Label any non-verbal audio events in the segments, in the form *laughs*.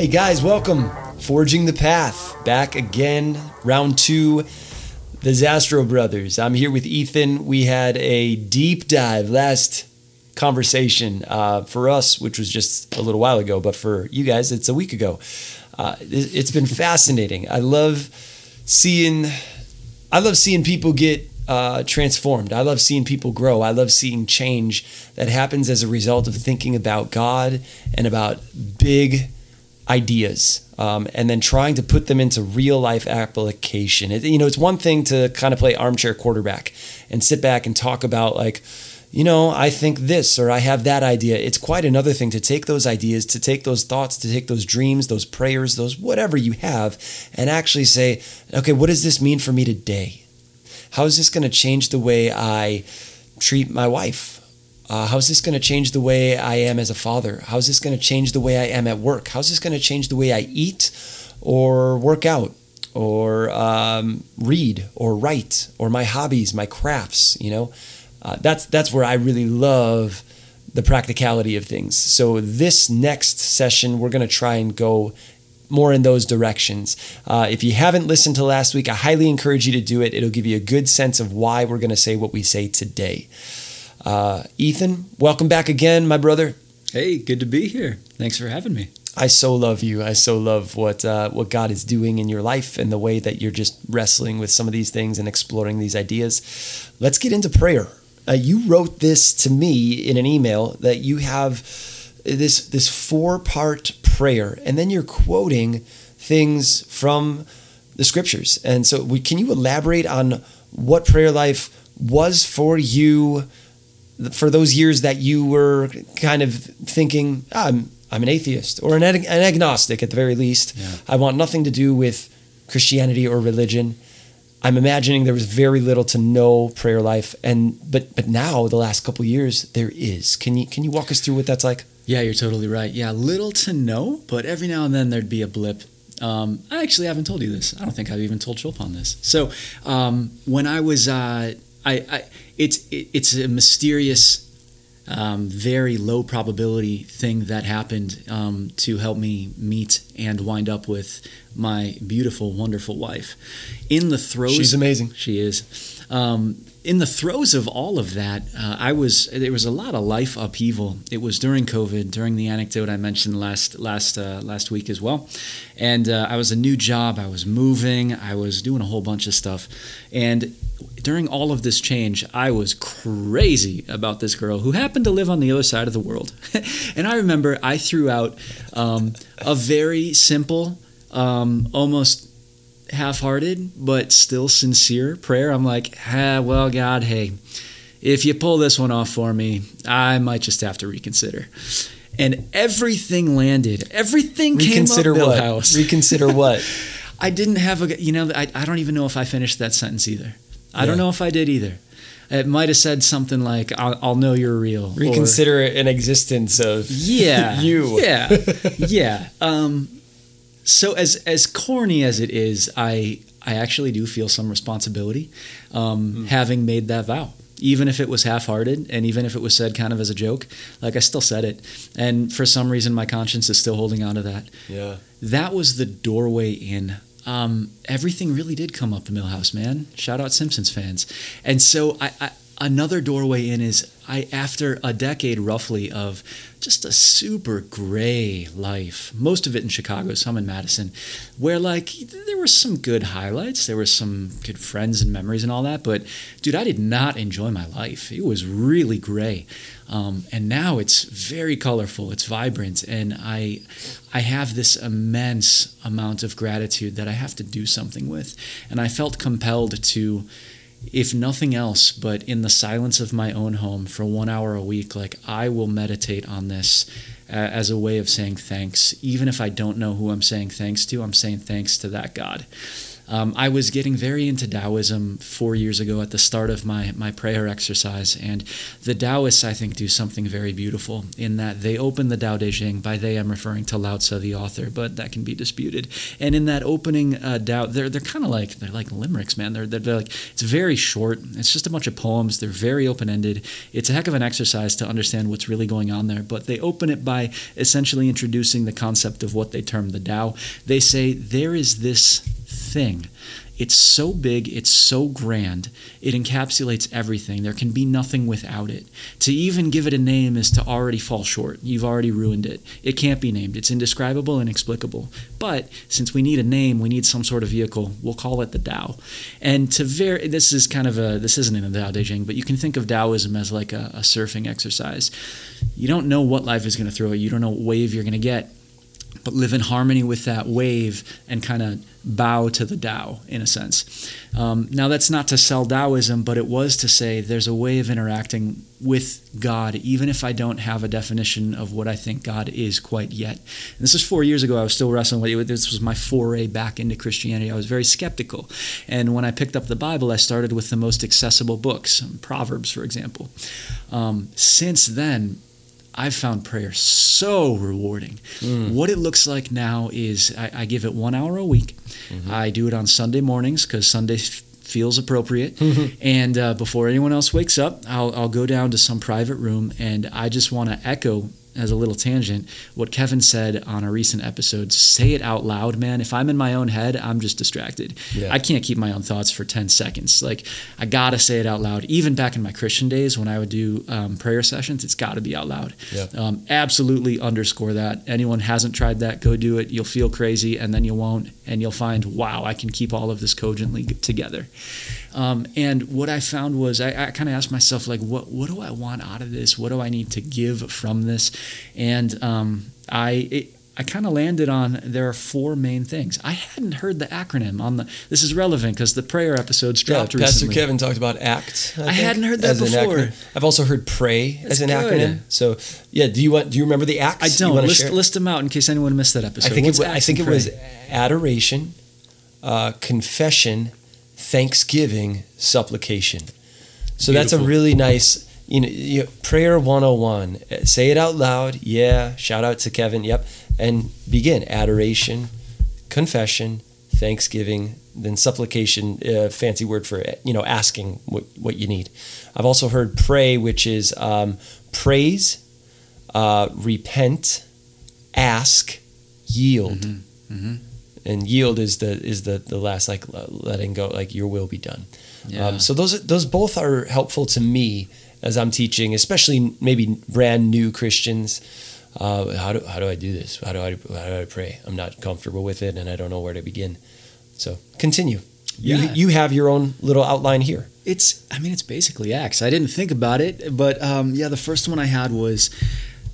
Hey guys, welcome. Forging the Path. Back again, round two. The Zastrow brothers. I'm here with Ethan. We had a deep dive last conversation uh, for us, which was just a little while ago, but for you guys, it's a week ago. Uh, it, it's been fascinating. I love seeing, I love seeing people get uh, transformed. I love seeing people grow. I love seeing change that happens as a result of thinking about God and about big ideas um, and then trying to put them into real life application. It, you know, it's one thing to kind of play armchair quarterback and sit back and talk about like, you know, I think this or I have that idea. It's quite another thing to take those ideas, to take those thoughts, to take those dreams, those prayers, those whatever you have, and actually say, okay, what does this mean for me today? How is this going to change the way I treat my wife? Uh, how's this going to change the way I am as a father? How's this going to change the way I am at work? How's this going to change the way I eat or work out or um, read or write or my hobbies, my crafts? You know, uh, that's that's where I really love the practicality of things. So this next session, we're going to try and go more in those directions. Uh, if you haven't listened to last week, I highly encourage you to do it. It'll give you a good sense of why we're going to say what we say today. Uh, Ethan, welcome back again, my brother. Hey, good to be here. Thanks for having me. I so love you. I so love what uh, what God is doing in your life and the way that you're just wrestling with some of these things and exploring these ideas. Let's get into prayer. Uh, you wrote this to me in an email that you have this this four part prayer, and then you're quoting things from the scriptures. And so, we, can you elaborate on what prayer life was for you? For those years that you were kind of thinking, oh, I'm, I'm an atheist or an, an agnostic at the very least. Yeah. I want nothing to do with Christianity or religion. I'm imagining there was very little to no prayer life, and but but now the last couple years there is. Can you can you walk us through what that's like? Yeah, you're totally right. Yeah, little to no, but every now and then there'd be a blip. Um, I actually haven't told you this. I don't think I've even told Chilpon this. So um, when I was uh, I, I it's it's a mysterious, um, very low probability thing that happened um, to help me meet and wind up with my beautiful, wonderful wife. In the throes, she's amazing. She is. Um, in the throes of all of that, uh, I was there was a lot of life upheaval. It was during COVID, during the anecdote I mentioned last last uh, last week as well, and uh, I was a new job. I was moving. I was doing a whole bunch of stuff, and during all of this change, I was crazy about this girl who happened to live on the other side of the world. *laughs* and I remember I threw out um, a very simple, um, almost half-hearted but still sincere prayer. I'm like, ah, well, God, hey, if you pull this one off for me, I might just have to reconsider. And everything landed. Everything reconsider came up. What? House. Reconsider what? *laughs* I didn't have a, you know, I, I don't even know if I finished that sentence either. I yeah. don't know if I did either. It might have said something like, "I'll, I'll know you're real." Reconsider or, an existence of yeah, *laughs* you. Yeah, *laughs* yeah. Um, so as as corny as it is, I I actually do feel some responsibility, um, mm. having made that vow. Even if it was half-hearted, and even if it was said kind of as a joke, like I still said it, and for some reason my conscience is still holding on to that. Yeah, that was the doorway in. Um, everything really did come up to Milhouse, man. Shout out Simpsons fans. And so I, I another doorway in is I after a decade roughly of just a super gray life, most of it in Chicago, some in Madison, where like there were some good highlights, there were some good friends and memories and all that, but dude, I did not enjoy my life. It was really gray. Um, and now it's very colorful, it's vibrant, and I I have this immense amount of gratitude that I have to do something with. And I felt compelled to if nothing else, but in the silence of my own home for one hour a week, like I will meditate on this as a way of saying thanks. Even if I don't know who I'm saying thanks to, I'm saying thanks to that God. Um, I was getting very into Taoism four years ago at the start of my, my prayer exercise, and the Taoists, I think, do something very beautiful in that they open the Tao Te Ching. By they, I'm referring to Lao Tzu, the author, but that can be disputed. And in that opening uh, Tao, they're, they're kind of like they're like limericks, man. They're, they're, they're like it's very short. It's just a bunch of poems. They're very open ended. It's a heck of an exercise to understand what's really going on there. But they open it by essentially introducing the concept of what they term the Tao. They say there is this thing. It's so big, it's so grand, it encapsulates everything. There can be nothing without it. To even give it a name is to already fall short. You've already ruined it. It can't be named. It's indescribable inexplicable. But since we need a name, we need some sort of vehicle. We'll call it the Tao. And to very, this is kind of a, this isn't in the Tao Te Ching, but you can think of Taoism as like a, a surfing exercise. You don't know what life is going to throw at you. You don't know what wave you're going to get but live in harmony with that wave and kind of bow to the Tao in a sense. Um, now, that's not to sell Taoism, but it was to say there's a way of interacting with God, even if I don't have a definition of what I think God is quite yet. And this is four years ago. I was still wrestling with it. This was my foray back into Christianity. I was very skeptical. And when I picked up the Bible, I started with the most accessible books, Proverbs, for example. Um, since then, I've found prayer so rewarding. Mm. What it looks like now is I, I give it one hour a week. Mm-hmm. I do it on Sunday mornings because Sunday f- feels appropriate. Mm-hmm. *laughs* And uh, before anyone else wakes up, I'll, I'll go down to some private room and I just want to echo as a little tangent, what Kevin said on a recent episode, say it out loud, man. If I'm in my own head, I'm just distracted. Yeah. I can't keep my own thoughts for 10 seconds. Like, I gotta say it out loud. Even back in my Christian days when I would do um, prayer sessions, it's gotta be out loud. Yeah. Um, absolutely underscore that. Anyone hasn't tried that, go do it. You'll feel crazy and then you won't. And you'll find, wow, I can keep all of this cogently together. Um, and what I found was I, I kind of asked myself, like, what, what do I want out of this? What do I need to give from this? And um, I, it, I kind of landed on there are four main things. I hadn't heard the acronym on the. This is relevant because the prayer episodes dropped yeah, Pastor recently. Kevin talked about ACT. I, I hadn't heard that before. I've also heard pray That's as an good. acronym. So yeah, do you want? Do you remember the ACT? I don't. List, list them out in case anyone missed that episode. I think What's it, I think it was adoration, uh, confession, thanksgiving, supplication. So Beautiful. that's a really nice you know, you, prayer 101. Say it out loud. Yeah. Shout out to Kevin. Yep. And begin adoration, confession, thanksgiving, then supplication, uh, fancy word for you know asking what, what you need. I've also heard pray, which is um, praise, uh, repent, ask, yield. Mm-hmm. Mm-hmm. And yield is the is the the last like letting go, like your will be done. Yeah. Um, so those those both are helpful to me as I'm teaching, especially maybe brand new Christians. Uh, how do how do I do this? How do I how do I pray? I'm not comfortable with it, and I don't know where to begin. So continue. Yeah. You you have your own little outline here. It's I mean it's basically Acts. I didn't think about it, but um, yeah, the first one I had was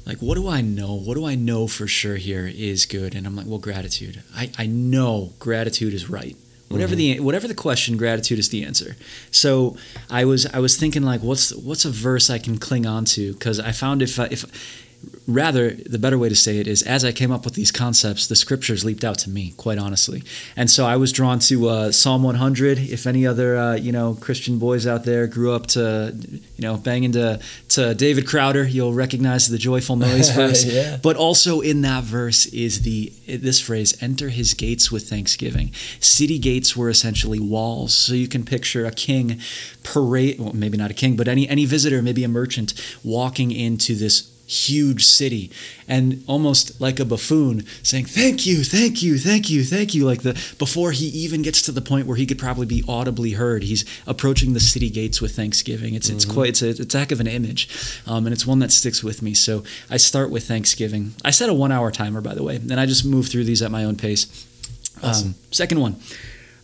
like what do I know? What do I know for sure here is good? And I'm like, well, gratitude. I, I know gratitude is right. Whatever mm-hmm. the whatever the question, gratitude is the answer. So I was I was thinking like, what's what's a verse I can cling on to? Because I found if if rather the better way to say it is as i came up with these concepts the scriptures leaped out to me quite honestly. And so i was drawn to uh, psalm 100 if any other uh, you know christian boys out there grew up to you know banging to, to david crowder you'll recognize the joyful noise *laughs* verse. Yeah. but also in that verse is the this phrase enter his gates with thanksgiving. City gates were essentially walls. So you can picture a king parade well maybe not a king but any any visitor maybe a merchant walking into this huge city and almost like a buffoon saying thank you thank you thank you thank you like the before he even gets to the point where he could probably be audibly heard he's approaching the city gates with thanksgiving. It's mm-hmm. it's quite it's a, it's a heck of an image um, and it's one that sticks with me. So i start with thanksgiving. I set a one hour timer by the way and i just move through these at my own pace. Awesome. um, second one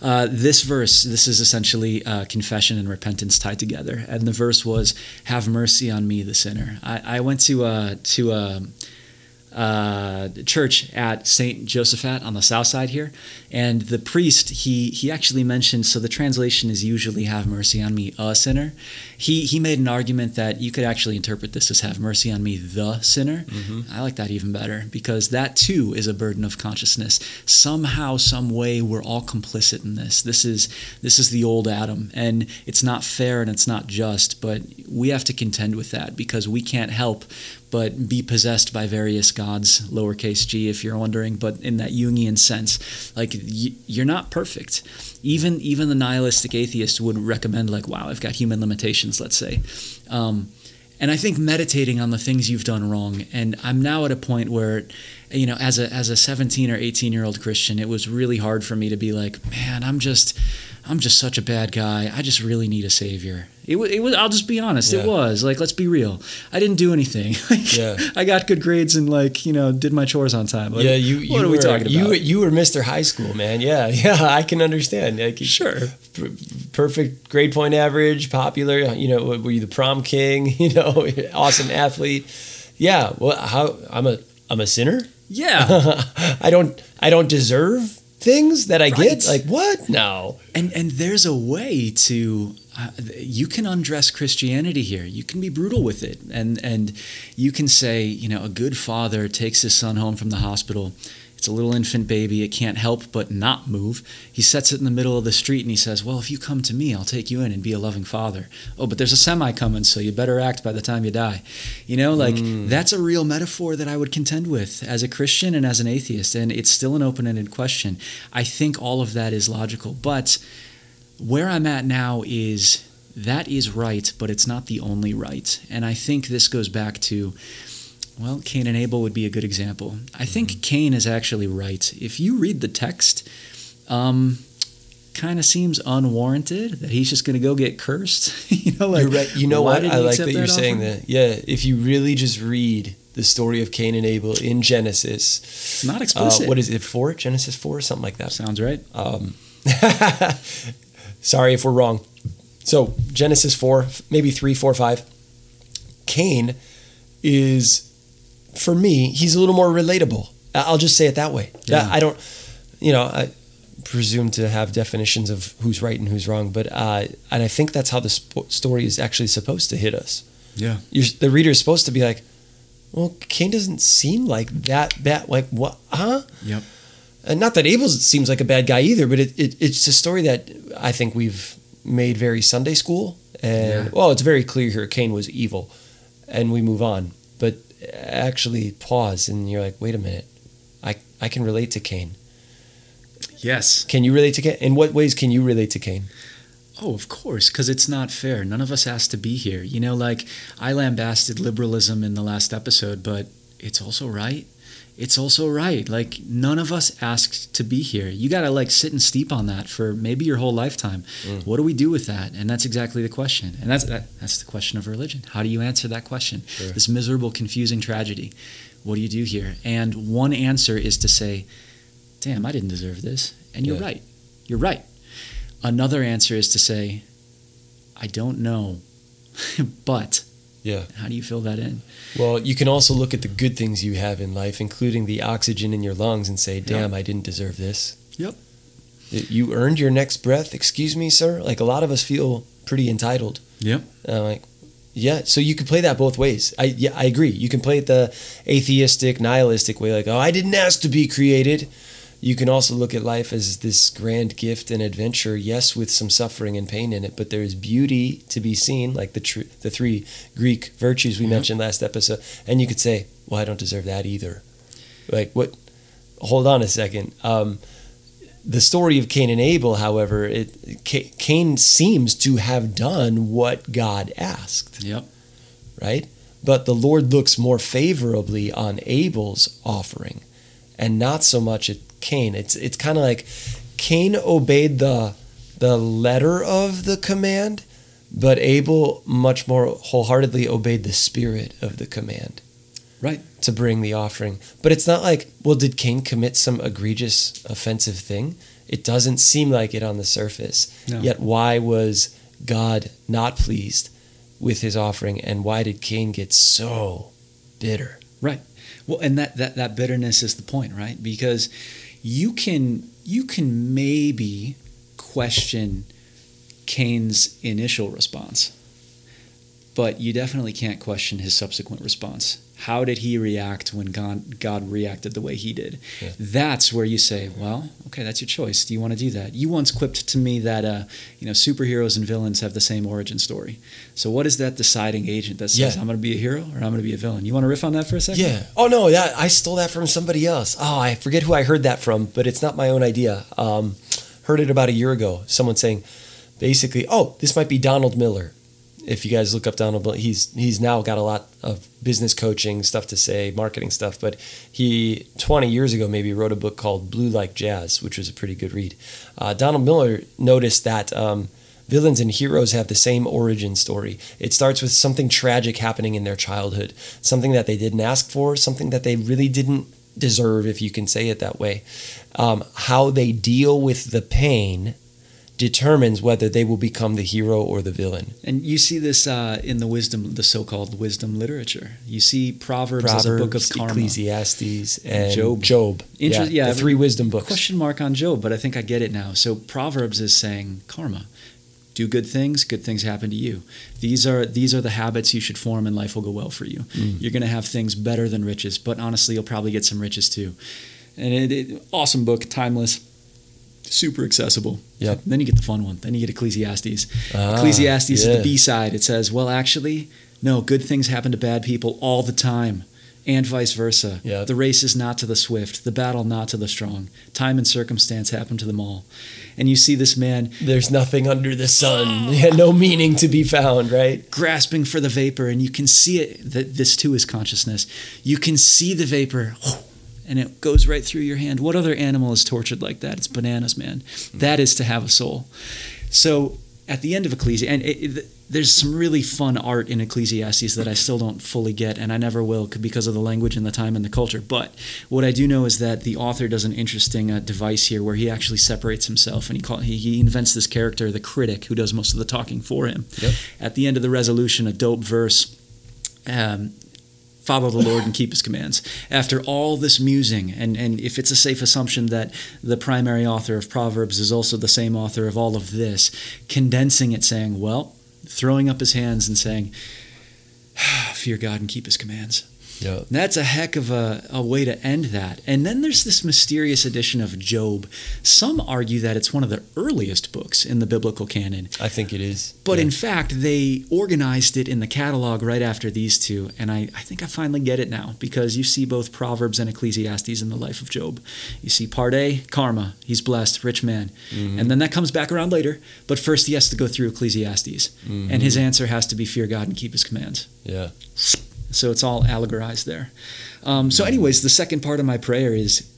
uh, this verse, this is essentially uh, confession and repentance tied together. And the verse was, "Have mercy on me, the sinner." I, I went to uh, to uh, church at Saint Josaphat on the south side here, and the priest he he actually mentioned. So the translation is usually "Have mercy on me, a sinner." He he made an argument that you could actually interpret this as "Have mercy on me, the sinner." I like that even better because that too is a burden of consciousness. Somehow, some way, we're all complicit in this. This is this is the old Adam, and it's not fair and it's not just. But we have to contend with that because we can't help but be possessed by various gods, lowercase g, if you're wondering, but in that Jungian sense, like y- you're not perfect. Even even the nihilistic atheist would recommend, like, wow, I've got human limitations, let's say. Um, and I think meditating on the things you've done wrong, and I'm now at a point where, you know, as a as a 17 or 18 year old Christian, it was really hard for me to be like, man, I'm just, I'm just such a bad guy. I just really need a savior. It, it was. I'll just be honest. It was like, let's be real. I didn't do anything. *laughs* Like, Yeah. I got good grades and like you know did my chores on time. Like, yeah, you, you what are were we talking about? you were Mr. High School, man. Yeah, *laughs* yeah, I can understand. Like, Sure. per- perfect grade point average, popular. You know, were you the prom king? *laughs* You know, awesome athlete. Yeah. Well, how I'm a I'm a sinner. Yeah. I don't I don't deserve things that I get. Right. Like what? No. And and there's a way to uh, you can undress Christianity here. You can be brutal with it, and and you can say, you know, a good father takes his son home from the hospital. It's a little infant baby. It can't help but not move. He sets it in the middle of the street and he says, "Well, if you come to me, I'll take you in and be a loving father." Oh, but there's a semi coming, so you better act by the time you die. You know, like hmm. that's a real metaphor that I would contend with as a Christian and as an atheist, and it's still an open-ended question. I think all of that is logical, but where I'm at now is that is right, but it's not the only right. And I think this goes back to, well, Cain and Abel would be a good example. I think Cain is actually right. If you read the text, um, kind of seems unwarranted that he's just going to go get cursed. *laughs* you know, like right. You know what? I like accept that you're saying that. Yeah. If you really just read the story of Cain and Abel in Genesis, It's not uh, explicit. what is it? Four? Genesis four? Something like that. Sounds right. Um, *laughs* sorry if we're wrong. So Genesis four, maybe three, four, five. Cain is, for me, he's a little more relatable. I'll just say it that way. Yeah. I don't, you know, I presume to have definitions of who's right and who's wrong, but uh, and I think that's how the sp- story is actually supposed to hit us. Yeah. You're, the reader is supposed to be like, well, Cain doesn't seem like that bad. Like what? Huh? Yep. And not that Abel seems like a bad guy either, but it, it it's a story that I think we've made very Sunday school. And Yeah. well, it's very clear here Cain was evil, and we move on. But actually, pause, and you're like, wait a minute, I I can relate to Cain. Yes. Can you relate to Cain? In what ways can you relate to Cain? Oh, of course, because it's not fair. None of us asked to be here. You know, like I lambasted liberalism in the last episode, but it's also right. It's also right. Like none of us asked to be here. You got to like sit and steep on that for maybe your whole lifetime. Mm. What do we do with that? And that's exactly the question. And that's that, that's the question of religion. How do you answer that question? Sure. This miserable, confusing tragedy. What do you do here? And one answer is to say, "Damn, I didn't deserve this." And you're Yeah. right. You're right. Another answer is to say, I don't know, *laughs* but Yeah. how do you fill that in? Well, you can also look at the good things you have in life, including the oxygen in your lungs, and say, "Damn, I didn't deserve this." Yep. You earned your next breath. Excuse me, sir. Like a lot of us feel pretty entitled. Yep. Uh, like, yeah. So you can play that both ways. I yeah, I agree. You can play it the atheistic, nihilistic way, like, "Oh, I didn't ask to be created." You can also look at life as this grand gift and adventure, yes, with some suffering and pain in it, but there is beauty to be seen, like the tr- the three Greek virtues we Yep. mentioned last episode. And you could say, "Well, I don't deserve that either." Like, what? Hold on a second. Um, the story of Cain and Abel, however, it, Ca- Cain seems to have done what God asked Yep. right? But the Lord looks more favorably on Abel's offering and not so much at Cain. It's it's kind of like Cain obeyed the the letter of the command, but Abel much more wholeheartedly obeyed the spirit of the command Right. to bring the offering. But it's not like, well, did Cain commit some egregious offensive thing? It doesn't seem like it on the surface. No. Yet why was God not pleased with his offering and why did Cain get so bitter? Right. Well, and that, that that bitterness is the point, right? Because you can you can maybe question Cain's initial response, but you definitely can't question his subsequent response. How did he react when God, God reacted the way he did? Yeah. That's where you say, well, okay, that's your choice. Do you want to do that? You once quipped to me that uh, you know superheroes and villains have the same origin story. So what is that deciding agent that says Yeah. I'm going to be a hero or I'm going to be a villain? You want to riff on that for a second? Yeah. Oh no, that I stole that from somebody else. Oh, I forget who I heard that from, but it's not my own idea. Um, heard it about a year ago. Someone saying, basically, oh, this might be Donald Miller. If you guys look up Donald he's he's now got a lot of business coaching stuff to say, marketing stuff. But he 20 years ago maybe wrote a book called Blue Like Jazz, which was a pretty good read. Uh, Donald Miller noticed that. Um, Villains and heroes have the same origin story. It starts with something tragic happening in their childhood, something that they didn't ask for, something that they really didn't deserve, if you can say it that way. Um, how they deal with the pain determines whether they will become the hero or the villain. And you see this uh, in the wisdom, the so-called wisdom literature. You see Proverbs, as a book of karma. Ecclesiastes, and Job. Job. Inter- yeah, the three wisdom books. Question mark on Job, but I think I get it now. So Proverbs is saying karma. Do good things, good things happen to you. These are these are the habits you should form, and life will go well for you. Mm. You're going to have things better than riches, but honestly, you'll probably get some riches too. And it, it awesome book, timeless, super accessible. Yep. Then you get the fun one. Then you get Ecclesiastes. Ah, Ecclesiastes is the B side. It says, well, actually, no, good things happen to bad people all the time, and vice versa. Yeah. The race is not to the swift, the battle not to the strong. Time and circumstance happen to them all. And you see this man There's nothing under the sun. Yeah, no meaning to be found, right? grasping for the vapor, and you can see it. That this too is consciousness. You can see the vapor, and it goes right through your hand. What other animal is tortured like that? It's bananas, man. That is to have a soul. So at the end of Ecclesiastes, and it, it, there's some really fun art in Ecclesiastes that I still don't fully get, and I never will because of the language and the time and the culture. But what I do know is that the author does an interesting uh, device here where he actually separates himself and he, call, he he invents this character, the critic, who does most of the talking for him. Yep. At the end of the resolution, a dope verse. Um, follow the Lord and keep his commands. After all this musing, and, and if it's a safe assumption that the primary author of Proverbs is also the same author of all of this, condensing it, saying, well, throwing up his hands and saying, *sighs* fear God and keep his commands. Yeah. That's a heck of a, a way to end that. And then there's this mysterious edition of Job. Some argue that it's one of the earliest books in the biblical canon. I think it is. But Yeah. in fact, they organized it in the catalog right after these two. And I, I think I finally get it now because you see both Proverbs and Ecclesiastes in the life of Job. You see part A, karma, he's blessed, rich man. Mm-hmm. And then that comes back around later. But first, he has to go through Ecclesiastes. And his answer has to be fear God and keep his commands. yeah. So it's all allegorized there. Um, so, anyways, the second part of my prayer is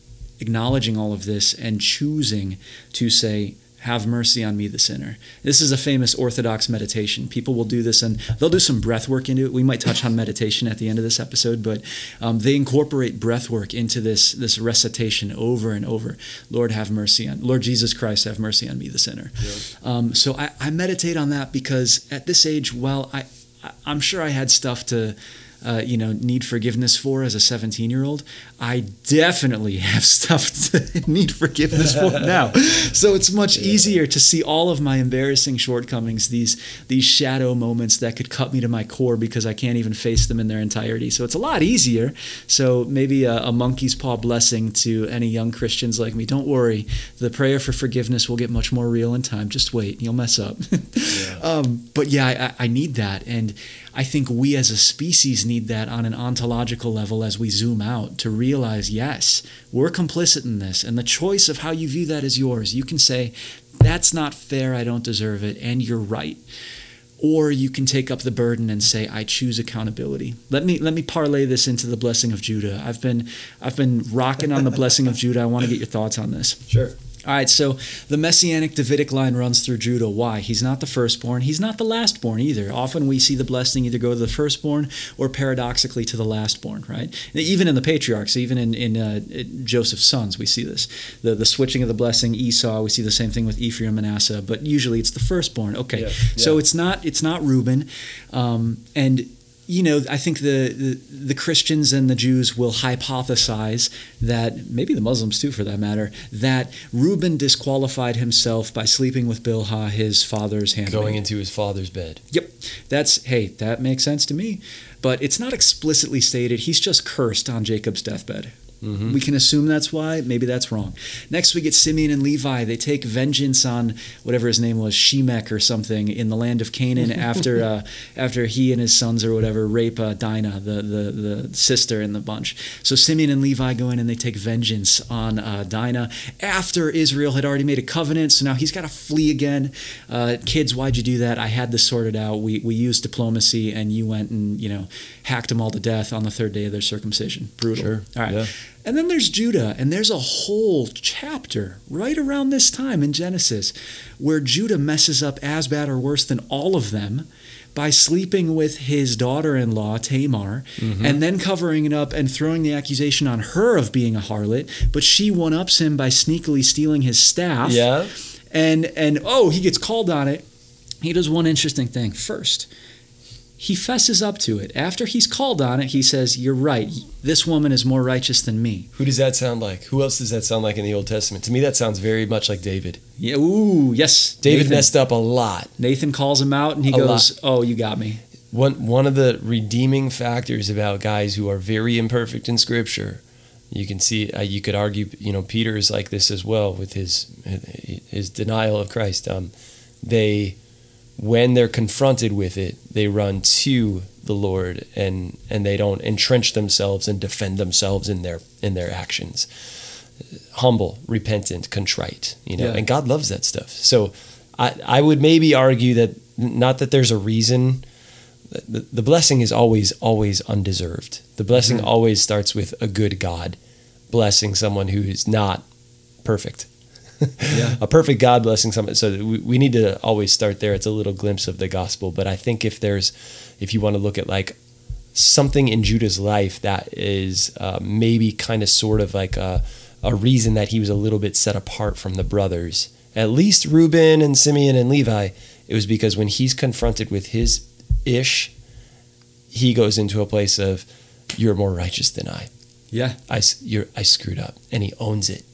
acknowledging all of this and choosing to say, have mercy on me, the sinner. This is a famous Orthodox meditation. People will do this and they'll do some breath work into it. We might touch on meditation at the end of this episode, but um, they incorporate breath work into this, this recitation over and over. Lord, have mercy on, Lord Jesus Christ, have mercy on me, the sinner. Um, so I, I meditate on that because at this age, well, I, I- I'm sure I had stuff to, uh, you know, need forgiveness for as a 17 year old. I definitely *laughs* have stuff to *laughs* need forgiveness for *laughs* now. So it's much easier to see all of my embarrassing shortcomings, these these shadow moments that could cut me to my core because I can't even face them in their entirety. So it's a lot easier. So maybe a, a monkey's paw blessing to any young Christians like me. Don't worry, the prayer for forgiveness will get much more real in time. Just wait, you'll mess up. um, but yeah, I, I need that, and I think we as a species need that on an ontological level as we zoom out to realize, yes, we're complicit in this, and the choice of how you view that is yours. You can say, "That's not fair. I don't deserve it," and you're right. Or you can take up the burden and say, "I choose accountability." Let me let me parlay this into the blessing of Judah. I've been I've been rocking on the blessing of Judah. I want to get your thoughts on this. Sure. All right, so the messianic Davidic line runs through Judah. Why? He's not the firstborn. He's not the lastborn either. Often we see the blessing either go to the firstborn or paradoxically to the lastborn, right? Even in the patriarchs, even in, in uh, Joseph's sons, we see this. The, the switching of the blessing, Esau, we see the same thing with Ephraim and Manasseh, but usually it's the firstborn. Okay, Yeah, so it's not it's not Reuben. Um, and you know, I think the, the, the Christians and the Jews will hypothesize that maybe the Muslims too, for that matter, that Reuben disqualified himself by sleeping with Bilhah, his father's handmaid. Going into his father's bed. Yep, that's hey, that makes sense to me. But it's not explicitly stated. He's just cursed on Jacob's deathbed. Mm-hmm. We can assume that's why. Maybe that's wrong. Next, we get Simeon and Levi. They take vengeance on whatever his name was, Shemek or something, in the land of Canaan *laughs* after uh, after he and his sons or whatever rape uh, Dinah, the, the the sister in the bunch. So Simeon and Levi go in and they take vengeance on uh, Dinah after Israel had already made a covenant. So now he's got to flee again. Uh, kids, why'd you do that? I had this sorted out. We we used diplomacy, and you went and you know hacked them all to death on the third day of their circumcision. Brutal. Sure. All right. Yeah. And then there's Judah, and there's a whole chapter right around this time in Genesis where Judah messes up as bad or worse than all of them by sleeping with his daughter in law, Tamar, mm-hmm. and then covering it up and throwing the accusation on her of being a harlot. But she one ups him by sneakily stealing his staff. Yeah. And, and oh, he gets called on it. He does one interesting thing. First, he fesses up to it. After he's called on it, he says, You're right. This woman is more righteous than me. Who does that sound like? Who else does that sound like in the Old Testament? To me, that sounds very much like David. Yeah, ooh, yes. David Nathan, messed up a lot. Nathan calls him out and he A goes, Oh, you got me. One one of the redeeming factors about guys who are very imperfect in Scripture, you can see. Uh, you could argue, you know, Peter is like this as well with his his denial of Christ. Um, they, when they're confronted with it, they run to the Lord and and they don't entrench themselves and defend themselves in their in their actions. Humble, repentant, contrite, you know, Yeah. and God loves that stuff. So, I I would maybe argue that not that there's a reason the, the blessing is always always undeserved the blessing Mm-hmm. always starts with a good god blessing someone who is not perfect Yeah. a perfect god blessing someone so we, we need to always start there it's a little glimpse of the gospel but i think if there's if you want to look at like something in judah's life that is uh, maybe kind of sort of like a, a reason that he was a little bit set apart from the brothers at least reuben and simeon and levi it was because when he's confronted with his ish, he goes into a place of, "You're more righteous than I. Yeah. I, I screwed up," and he owns it.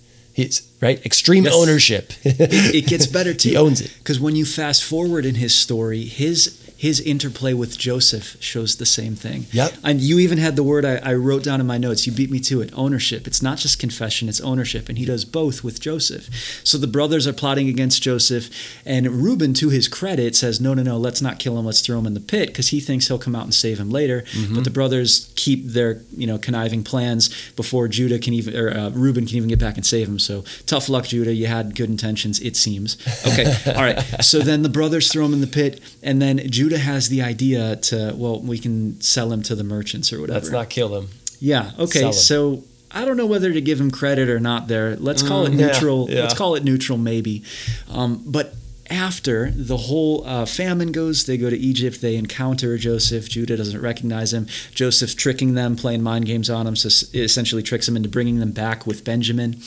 He's right, extreme Yes. ownership. It gets better *laughs* too. he owns it. Because when you fast forward in his story, his his interplay with Joseph shows the same thing. Yep. And you even had the word I, I wrote down in my notes. You beat me to it. Ownership. It's not just confession, it's ownership. And he does both with Joseph. So the brothers are plotting against Joseph. And Reuben, to his credit, says, No, no, no, let's not kill him. Let's throw him in the pit because he thinks he'll come out and save him later. Mm-hmm. But the brothers keep their you know conniving plans before Judah can even, or uh, Reuben can even get back and save him. So tough luck, Judah. You had good intentions, it seems. Okay. *laughs* All right. So then the brothers throw him in the pit. And then Judah has the idea to, well, we can sell him to the merchants or whatever. Let's not kill him. Yeah. Okay. Him. So I don't know whether to give him credit or not. There. Let's call it Mm, yeah, neutral. yeah. Let's call it neutral, maybe. Um, but after the whole uh, famine goes, they go to Egypt. They encounter Joseph. Judah doesn't recognize him. Joseph's tricking them, playing mind games on them, So essentially tricks them into bringing them back with Benjamin.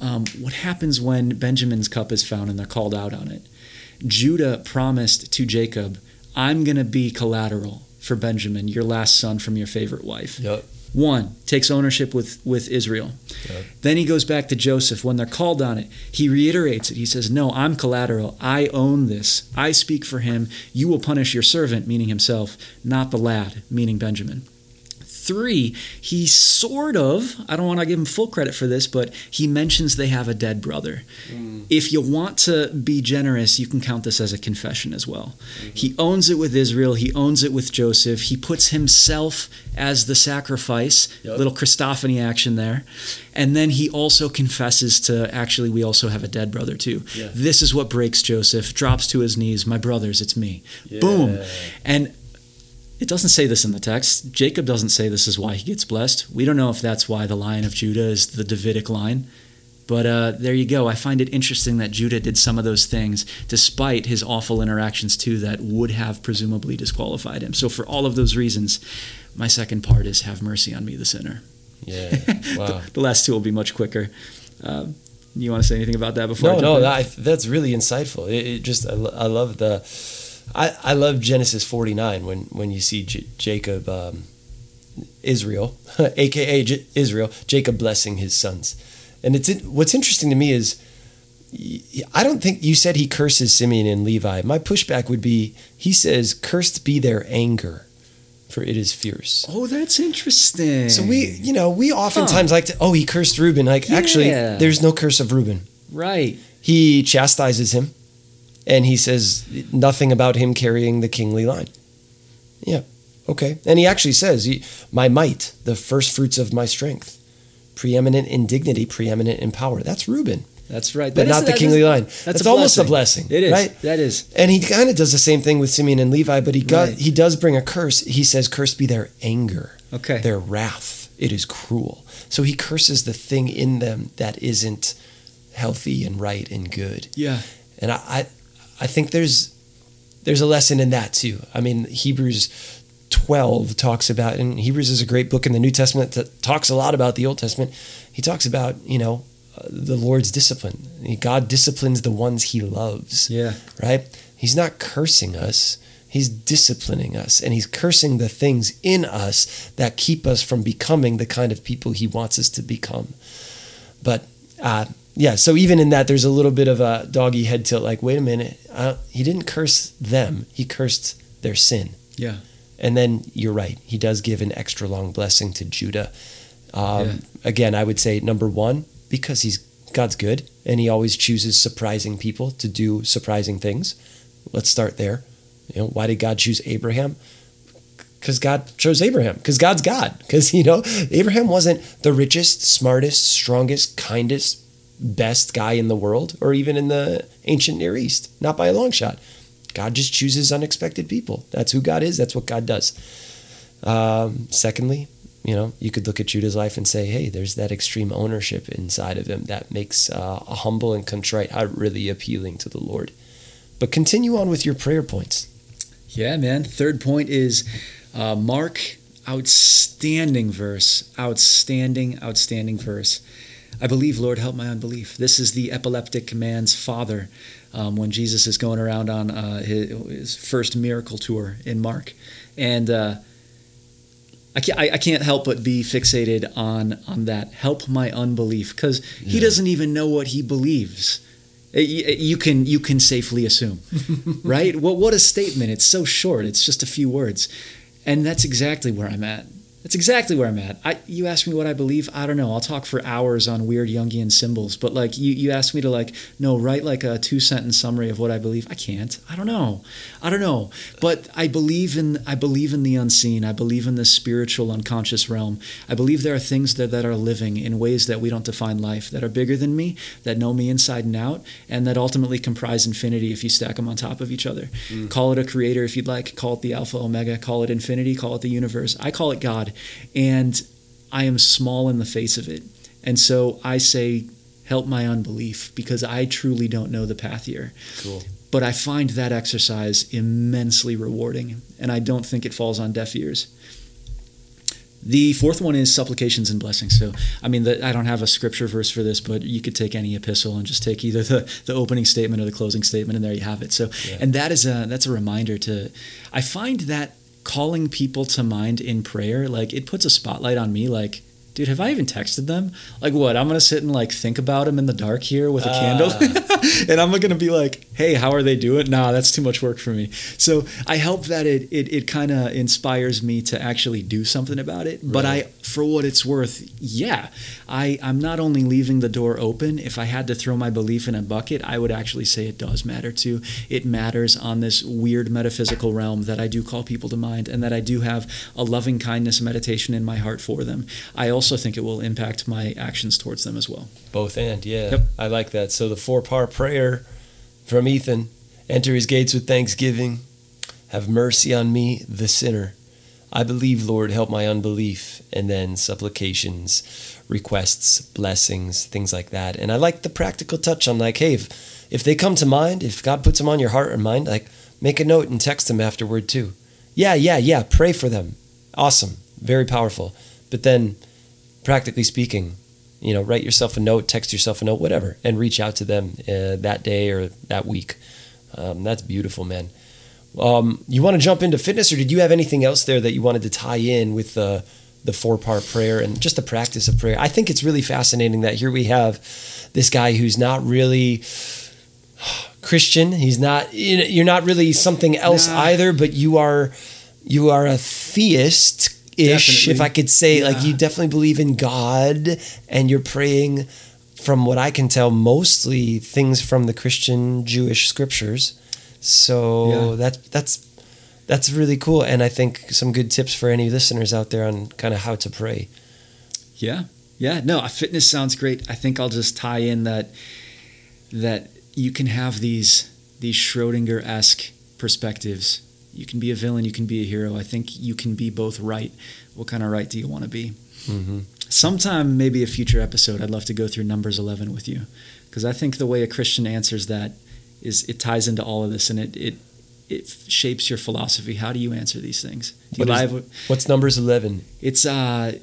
Um, what happens when Benjamin's cup is found and they're called out on it? Judah promised to Jacob, "I'm going to be collateral." For Benjamin, your last son from your favorite wife. Yep. One takes ownership with, with Israel. Yep. Then he goes back to Joseph. When they're called on it, he reiterates it. He says, No, I'm collateral. I own this. I speak for him. You will punish your servant, meaning himself, not the lad, meaning Benjamin. Three, he sort of, I don't want to give him full credit for this, but he mentions they have a dead brother. Mm. If you want to be generous, you can count this as a confession as well. Mm-hmm. He owns it with Israel, he owns it with Joseph, he puts himself as the sacrifice, Yep. little Christophany action there. And then he also confesses to actually, we also have a dead brother too. Yeah. This is what breaks Joseph, drops to his knees, my brothers, it's me. Boom. And it doesn't say this in the text. Jacob doesn't say this is why he gets blessed. We don't know if that's why the line of Judah is the Davidic line. But uh, there you go. I find it interesting that Judah did some of those things despite his awful interactions too that would have presumably disqualified him. So for all of those reasons, my second part is have mercy on me, the sinner. Yeah. *laughs* Wow. the, the last two will be much quicker. Um, you want to say anything about that before? No, no, that, that's really insightful. It, it just, I, I love the, I, I love Genesis 49 when, when you see J- Jacob, um, Israel, *laughs* aka J- Israel, Jacob blessing his sons. And it's what's interesting to me is I don't think you said he curses Simeon and Levi. My pushback would be he says, Cursed be their anger, for it is fierce. Oh, that's interesting. So we, you know, we oftentimes huh. like to, oh, he cursed Reuben. Like, yeah. actually, there's no curse of Reuben. Right. He chastises him and he says nothing about him carrying the kingly line. Yeah, okay. And he actually says, My might, the first fruits of my strength, preeminent in dignity, preeminent in power. That's Reuben. That's right. But that not is, the kingly is, line. That's, that's a almost blessing. a blessing. It is. Right? That is. And he kind of does the same thing with Simeon and Levi, but he got, Right. he does bring a curse. He says, Cursed be their anger, Okay. their wrath. It is cruel. So he curses the thing in them that isn't healthy and right and good. Yeah. And I, I, I think there's there's a lesson in that too. I mean, Hebrews 12 talks about, and Hebrews is a great book in the New Testament that talks a lot about the Old Testament. He talks about, you know, uh, the Lord's discipline. God disciplines the ones he loves. Yeah. Right? He's not cursing us. He's disciplining us and he's cursing the things in us that keep us from becoming the kind of people he wants us to become. But uh, yeah, so even in that, there's a little bit of a doggy head tilt. Like, wait a minute, uh, he didn't curse them; he cursed their sin. Yeah. And then you're right; he does give an extra long blessing to Judah. Um, Yeah. Again, I would say number one because he's God's good, and he always chooses surprising people to do surprising things. Let's start there. You know, why did God choose Abraham? Because God chose Abraham. Because God's God. Because *laughs* you know, Abraham wasn't the richest, smartest, strongest, kindest, best guy in the world or even in the ancient Near East. Not by a long shot. God just chooses unexpected people. That's who God is. That's what God does. Um, secondly, you know, you could look at Judah's life and say, hey, there's that extreme ownership inside of him that makes uh, a humble and contrite heart really appealing to the Lord. But continue on with your prayer points. Yeah, man. Third point is uh, Mark, outstanding verse. Outstanding, outstanding verse. I believe, Lord, help my unbelief. This is the epileptic man's father um, when Jesus is going around on uh, his, his, first miracle tour in Mark. And uh, I, can't, I, I, can't help but be fixated on, on that. Help my unbelief. Because he doesn't even know what he believes. You you can you can safely assume, *laughs* right? What what a statement! It's so short. It's just a few words, and that's exactly where I'm at. That's exactly where I'm at. I, you ask me what I believe. I don't know. I'll talk for hours on weird Jungian symbols, but like you, you ask me to like no write like a two sentence summary of what I believe. I can't. I don't know. I don't know. But I believe in I believe in the unseen. I believe in the spiritual unconscious realm. I believe there are things that, that are living in ways that we don't define life that are bigger than me, that know me inside and out, and that ultimately comprise infinity if you stack them on top of each other. Mm. Call it a creator if you'd like. Call it the alpha omega. Call it infinity. Call it the universe. I call it God and I am small in the face of it. And so I say, help my unbelief because I truly don't know the path here. Cool. But I find that exercise immensely rewarding, and I don't think it falls on deaf ears. The fourth one is supplications and blessings. So, I mean, the, I don't have a scripture verse for this, but you could take any epistle and just take either the, the opening statement or the closing statement, and there you have it. So, Yeah. and that is a that's a reminder to. I find that calling people to mind in prayer, like it puts a spotlight on me. Like, dude, have I even texted them? Like, what? I'm gonna sit and like think about them in the dark here with a ah. candle, *laughs* and I'm gonna be like, hey, how are they doing? Nah, that's too much work for me. So I hope that it it, it kind of inspires me to actually do something about it. But I, Right. For what it's worth, yeah, I I'm not only leaving the door open. If I had to throw my belief in a bucket, I would actually say it does matter too. It matters on this weird metaphysical realm that I do call people to mind, and that I do have a loving kindness meditation in my heart for them. I also think it will impact my actions towards them as well. Both and, yeah. Yep. I like that. So the four part prayer from Ethan enter his gates with thanksgiving. Have mercy on me, the sinner. I believe, Lord, help my unbelief. And then supplications, requests, blessings, things like that. And I like the practical touch on like, hey, if, if they come to mind, if God puts them on your heart or mind, like make a note and text them afterward too. Yeah, yeah, yeah. Pray for them. Awesome. Very powerful. But then, practically speaking, you know, write yourself a note, text yourself a note, whatever, and reach out to them uh, that day or that week. Um, that's beautiful, man. Um, you want to jump into fitness, or did you have anything else there that you wanted to tie in with the the four part prayer and just the practice of prayer? I think it's really fascinating that here we have this guy who's not really *sighs* Christian. He's not. You're not really something else Nah. either, but you are. You are a theist ish, if I could say. Like you definitely believe in God, and you're praying. From what I can tell, mostly things from the Christian Jewish scriptures. So Yeah. that that's that's really cool, and I think some good tips for any listeners out there on kind of how to pray. Yeah, yeah. No, uh, fitness sounds great. I think I'll just tie in that that you can have these these Schrodinger esque perspectives. You can be a villain. You can be a hero. I think you can be both right. What kind of right do you want to be? Mm-hmm. Sometime, maybe a future episode, I'd love to go through Numbers 11 with you, because I think the way a Christian answers that is it ties into all of this, and it it it shapes your philosophy. How do you answer these things? Do you What is- What's numbers eleven? it's uh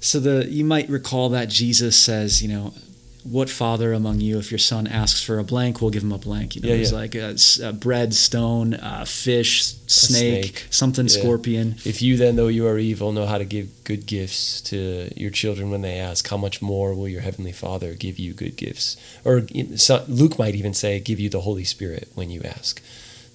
so the you might recall that Jesus says, you know, what father among you, if your son asks for a blank, we'll give him a blank. You know, Yeah, there's yeah. like a, a bread, stone, uh, fish, snake, snake. something Yeah. scorpion. If you then, though you are evil, know how to give good gifts to your children when they ask, how much more will your heavenly Father give you good gifts? Or Luke might even say, give you the Holy Spirit when you ask.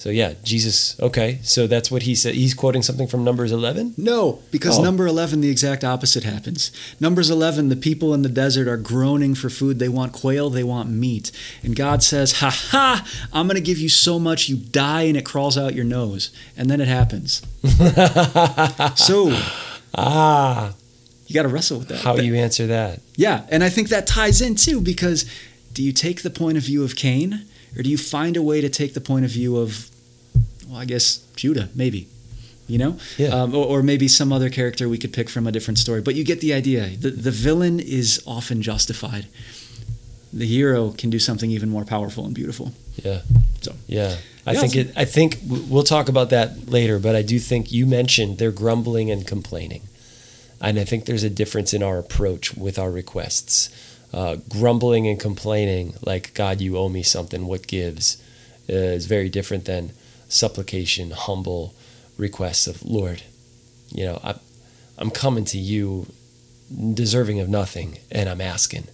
So yeah, Jesus. Okay, so that's what he said. He's quoting something from Numbers eleven. No, because Oh. number 11, the exact opposite happens. Numbers 11, the people in the desert are groaning for food. They want quail, they want meat. And God says, Ha ha, I'm going to give you so much you die and it crawls out your nose. And then it happens. *laughs* so Ah, you got to wrestle with that. how you answer that? Yeah, and I think that ties in too because do you take the point of view of Cain or do you find a way to take the point of view of, well, I guess Judah, maybe, you know, Yeah. um, or, or maybe some other character we could pick from a different story. But you get the idea. The the villain is often justified. The hero can do something even more powerful and beautiful. Yeah. So. yeah, I Yeah. think it. I think we'll talk about that later. But I do think you mentioned they're grumbling and complaining, and I think there's a difference in our approach with our requests. Uh, grumbling and complaining, like God, you owe me something. What gives? Uh, is very different than supplication, humble requests of Lord. You know, I, I'm coming to you, deserving of nothing, and I'm asking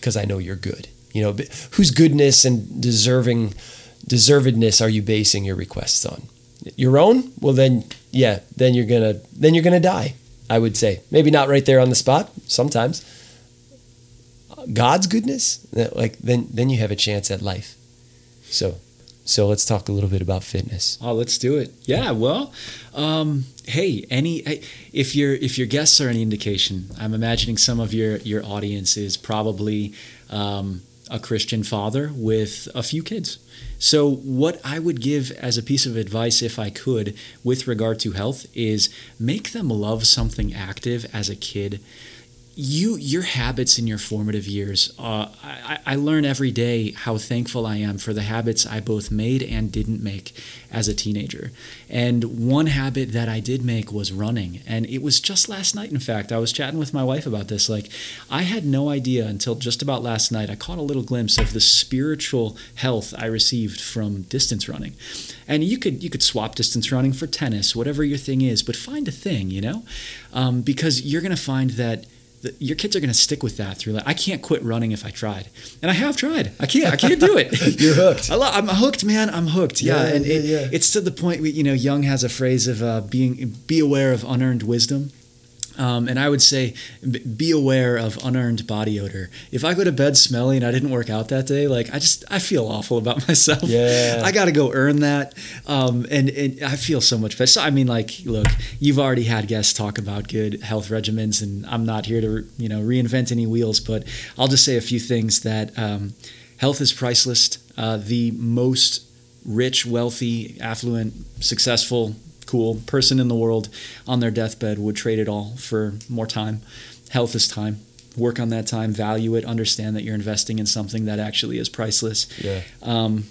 because I know you're good. You know, whose goodness and deserving deservedness are you basing your requests on? Your own? Well, then, yeah, then you're gonna then you're gonna die. I would say maybe not right there on the spot. Sometimes God's goodness, like then then you have a chance at life. So, so let's talk a little bit about fitness. Oh, let's do it. Yeah. Well, um, hey, any if your if your guests are any indication, I'm imagining some of your your audience is probably um, a Christian father with a few kids. So, what I would give as a piece of advice, if I could, with regard to health, is make them love something active as a kid you your habits in your formative years uh, I, I learn every day how thankful i am for the habits i both made and didn't make as a teenager. And one habit that i did make was running. And it was just last night in fact. I was chatting with my wife about this. Like i had no idea until just about last night i caught a little glimpse of the spiritual health i received from distance running. And you could you could swap distance running for tennis whatever your thing is but find a thing you know? Um, because you're going to find that the, your kids are going to stick with that through life. I can't quit running if I tried, and I have tried. I can't. I can't do it. *laughs* You're hooked. I I'm hooked, man. I'm hooked. Yeah, Yeah, and yeah, it, yeah. it's to the point. where, You know, Jung has a phrase of uh, being be aware of unearned wisdom. Um, and I would say, be aware of unearned body odor. If I go to bed smelly and I didn't work out that day, like I just I feel awful about *laughs* myself. Yeah. I got to go earn that. Um, and, and I feel so much better. So I mean, like, look, you've already had guests talk about good health regimens, and I'm not here to you know reinvent any wheels, but I'll just say a few things that um, health is priceless. Uh, the most rich, wealthy, affluent, successful, cool person in the world on their deathbed would trade it all for more time. Health is time. Work on that time, value it, understand that you're investing in something that actually is priceless. Yeah. Um,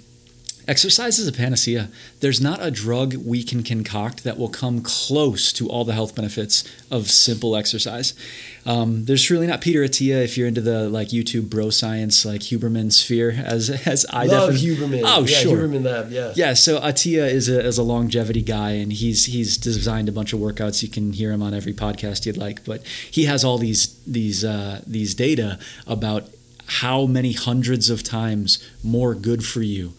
Exercise is a panacea. There's not a drug we can concoct that will come close to all the health benefits of simple exercise. Um, there's really not Peter Attia if you're into the like YouTube bro science like Huberman sphere as as I Love definitely Huberman. Oh yeah, sure. Huberman Lab. Yeah. Yeah, so Attia is a, is a longevity guy, and he's he's designed a bunch of workouts. You can hear him on every podcast you'd like, but he has all these these uh, these data about how many hundreds of times more good for you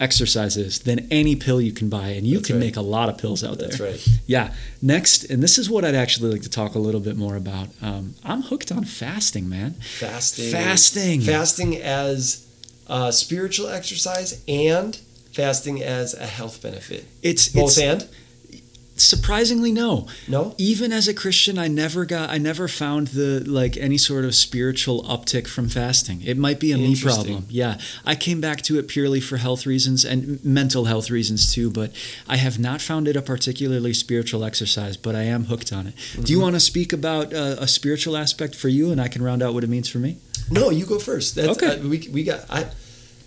exercises than any pill you can buy, and you That's can right. make a lot of pills out That's there. right. Yeah. Next, and this is what I'd actually like to talk a little bit more about. Um, I'm hooked on fasting, man. Fasting. Fasting. Fasting as a spiritual exercise and fasting as a health benefit. It's Both it's and? Surprisingly no. No? even as a christian i never got i never found the like any sort of spiritual uptick from fasting it might be a me problem yeah i came back to it purely for health reasons and mental health reasons too but i have not found it a particularly spiritual exercise but i am hooked on it do you Mm-hmm. want to speak about uh, a spiritual aspect for you and i can round out what it means for me No, you go first. That's, Okay. uh, we, we got. I,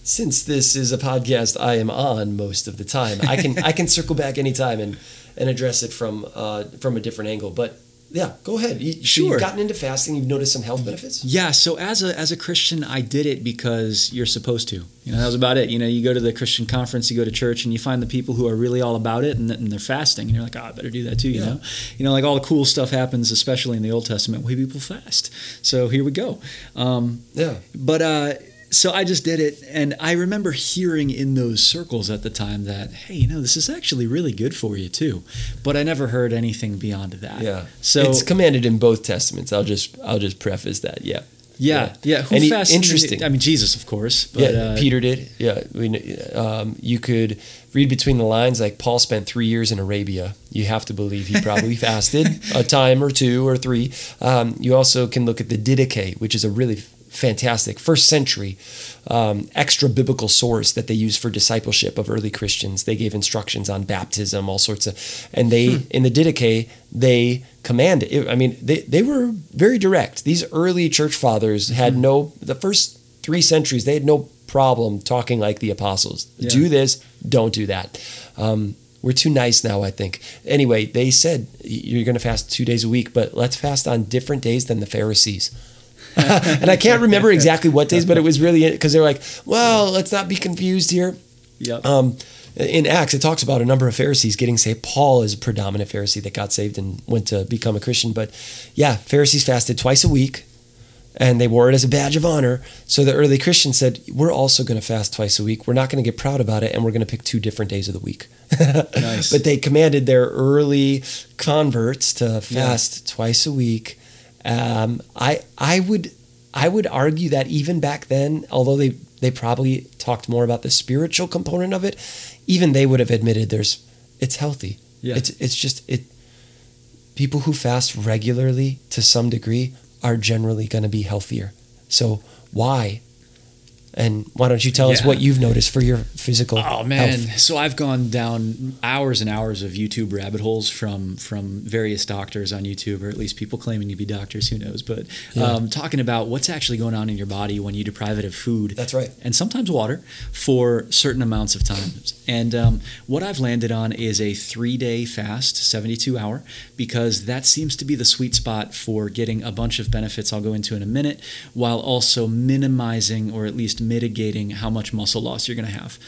since this is a podcast I am on most of the time, I can *laughs* I can circle back anytime and and address it from uh, from a different angle. But yeah, go ahead. You, so Sure. you've gotten into fasting. You've noticed some health benefits. Yeah, so as a as a Christian, I did it because you're supposed to. You know, that was about it. You know, you go to the Christian conference, you go to church, and you find the people who are really all about it, and, and they're fasting, and you're like, oh, I better do that too. You Yeah. know, you know, like all the cool stuff happens, especially in the Old Testament, where people fast. So here we go. Um, Yeah. but uh, so I just did it, and I remember hearing in those circles at the time that, hey, you know, this is actually really good for you too. But I never heard anything beyond that. Yeah. So it's commanded in both testaments. I'll just I'll just preface that. Yeah. yeah, yeah. Who And fasts? interesting. I mean, Jesus, of course. But, yeah, uh, Peter did. Yeah, we, kn- um, you could read between the lines. Like Paul spent three years in Arabia. You have to believe he probably *laughs* fasted a time or two or three. Um, you also can look at the Didache, which is a really fantastic first century um, extra biblical source that they used for discipleship of early Christians. They gave instructions on baptism, all sorts of, and they in the Didache they commanded. it- I mean, they they were very direct. These early church fathers had no the first three centuries they had no problem talking like the apostles. Yeah. Do this, don't do that. Um, we're too nice now, I think. Anyway, they said you're going to fast two days a week, but let's fast on different days than the Pharisees. *laughs* and I can't remember exactly what days, but it was really because they're like, well, let's not be confused here. Yep. Um, in Acts, it talks about a number of Pharisees getting saved. Paul is a predominant Pharisee that got saved and went to become a Christian. But yeah, Pharisees fasted twice a week and they wore it as a badge of honor. So the early Christians said, We're also going to fast twice a week. We're not going to get proud about it and we're going to pick two different days of the week. Nice. *laughs* But they commanded their early converts to fast twice a week. Um, I I would I would argue that even back then, although they they probably talked more about the spiritual component of it, even they would have admitted there's it's healthy. Yeah. It's it's just it. People who fast regularly to some degree are generally going to be healthier. So why? And why don't you tell us what you've noticed for your physical? Oh man! health? So I've gone down hours and hours of YouTube rabbit holes from from various doctors on YouTube, or at least people claiming to be doctors. Who knows? But Yeah. um, talking about what's actually going on in your body when you deprive it of food. That's right. and sometimes water for certain amounts of time. And um, what I've landed on is a three day fast, 72 hour, because that seems to be the sweet spot for getting a bunch of benefits I'll go into in a minute, while also minimizing or at least mitigating how much muscle loss you're going to have.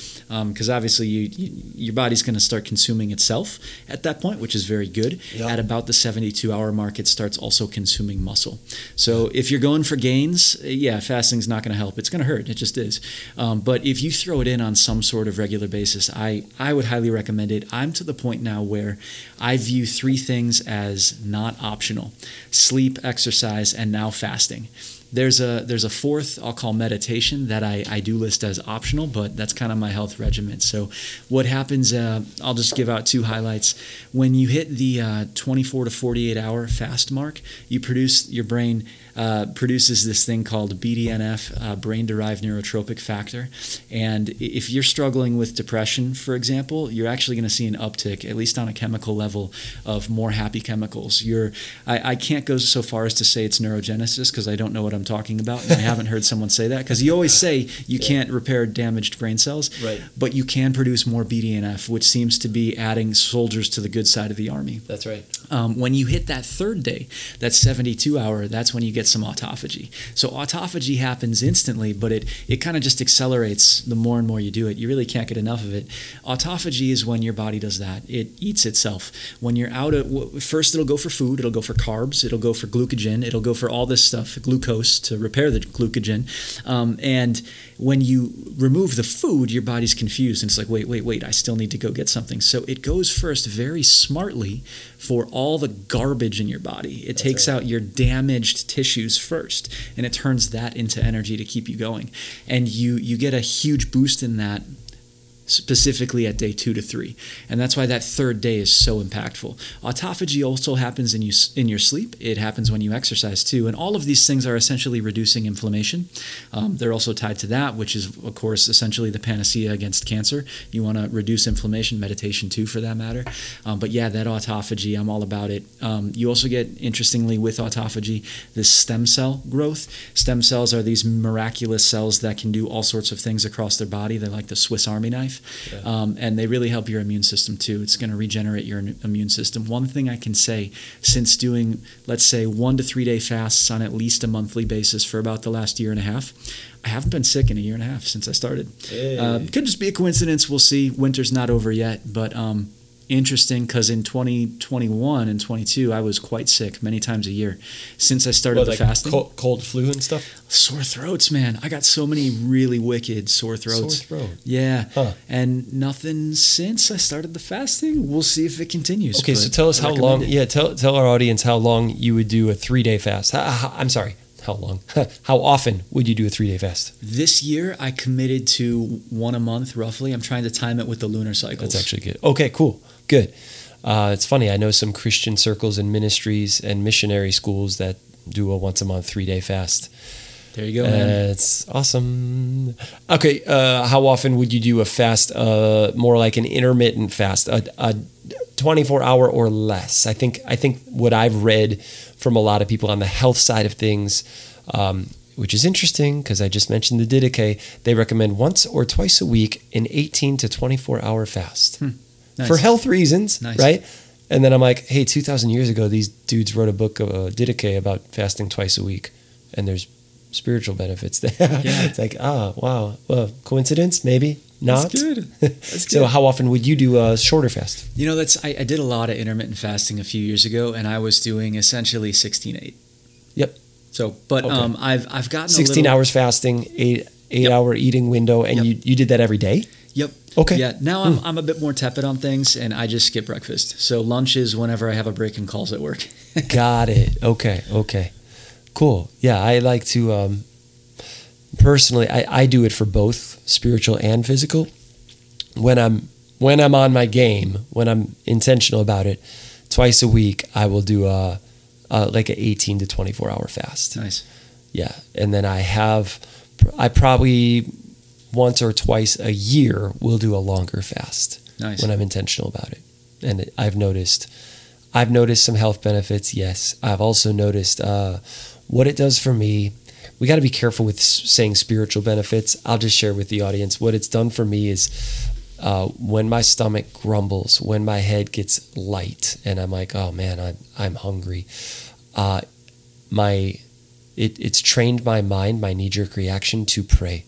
Because obviously, you, you, your body's going to start consuming itself at that point, which is very good. Yeah. At about the 72 hour mark, it starts also consuming muscle. So if you're going for gains, yeah, fasting's not going to help. It's going to hurt. It just is. Um, but if you throw it in on some sort of regular basis, I, I would highly recommend it. I'm to the point now where I view three things as not optional sleep, exercise, and now fasting. There's a there's a fourth I'll call meditation that I, I do list as optional, but that's kind of my health regimen. So what happens? Uh, I'll just give out two highlights. When you hit the uh, 24 to 48 hour fast mark, you produce your brain uh, produces this thing called BDNF, uh, brain derived neurotrophic factor. And if you're struggling with depression, for example, you're actually going to see an uptick, at least on a chemical level, of more happy chemicals. You're, I, I can't go so far as to say it's neurogenesis because I don't know what I'm talking about. And I haven't heard someone say that because you always say you Yeah. can't repair damaged brain cells, Right. but you can produce more BDNF, which seems to be adding soldiers to the good side of the army. That's right. Um, when you hit that third day, that 72 hour, that's when you get some autophagy. So autophagy happens instantly, but it, it kind of just accelerates the more and more you do it. You really can't get enough of it. Autophagy is when your body does that. It eats itself. When you're out of, first it'll go for food, it'll go for carbs, it'll go for glucogen, it'll go for all this stuff, glucose to repair the glucogen. Um, and when you remove the food, your body's confused and it's like, wait, wait, wait, I still need to go get something. So it goes first very smartly for all the garbage in your body. It That's takes right. out your damaged tissues first and it turns that into energy to keep you going. And you you get a huge boost in that specifically at day two to three, and that's why that third day is so impactful. Autophagy also happens in you in your sleep. It happens when you exercise too, and all of these things are essentially reducing inflammation. Um, they're also tied to that, which is of course essentially the panacea against cancer. You want to reduce inflammation, meditation too, for that matter. Um, but yeah, that autophagy, I'm all about it. Um, you also get interestingly with autophagy this stem cell growth. Stem cells are these miraculous cells that can do all sorts of things across their body. They're like the Swiss Army knife Yeah. um, and they really help your immune system too. It's going to regenerate your immune system. One thing I can say since doing, let's say, one to three day fasts on at least a monthly basis for about the last year and a half, I haven't been sick in a year and a half since I started. Hey. Uh, could just be a coincidence. We'll see. Winter's not over yet, but um, interesting because in 2021 and 22, I was quite sick many times a year. Since I started What, the like fasting, cold, cold flu and stuff. sore throats, man. I got so many really wicked sore throats. Sore throat. Yeah, Huh. and nothing since I started the fasting. We'll see if it continues. Okay, so tell us how long. it. Yeah, tell tell our audience how long you would do a three day fast. How- how- I'm sorry, how long? *laughs* how often would you do a three day fast? This year, I committed to one a month, roughly. I'm trying to time it with the lunar cycle That's actually good. Okay, cool, good. Uh, it's funny. I know some Christian circles and ministries and missionary schools that do a once a month three day fast. there you go, Uh, man. it's awesome. Okay, uh, how often would you do a fast? Uh, more like an intermittent fast, a, a 24 hour or less. I think. I think what I've read from a lot of people on the health side of things, um, which is interesting because I just mentioned the Didache. They recommend once or twice a week an 18 to 24 hour fast Nice. for health reasons, Nice. right? And then I'm like, hey, 2,000 years ago, these dudes wrote a book of uh, Didache about fasting twice a week, and there's spiritual benefits *laughs* there. Yeah. it's like, ah, wow, well, coincidence? Maybe not. That's good. *laughs* That's so, good. how often would you do a shorter fast? You know, that's I, I did a lot of intermittent fasting a few years ago, and I was doing essentially 16-8. Yep. So, but Okay. um, I've I've gotten 16 a little, hours fasting, eight eight Yep. hour eating window, and Yep. you, you did that every day? Yep. Okay. Yeah. Now I'm I'm a bit more tepid on things, and I just skip breakfast. So lunch is whenever I have a break and calls at work. *laughs* Got it. Okay. Okay. Cool. Yeah, I like to. Um, personally, I, I do it for both spiritual and physical. When I'm when I'm on my game, when I'm intentional about it, twice a week I will do a, a like an 18 to 24 hour fast. nice. Yeah, and then I have I probably once or twice a year we'll do a longer fast Nice. when I'm intentional about it. And I've noticed, I've noticed some health benefits. Yes, I've also noticed uh, what it does for me. We got to be careful with saying spiritual benefits. I'll just share with the audience what it's done for me is uh, when my stomach grumbles, when my head gets light, and I'm like, oh man, I'm I'm hungry. Uh, my it, it's trained my mind, my knee jerk reaction to pray.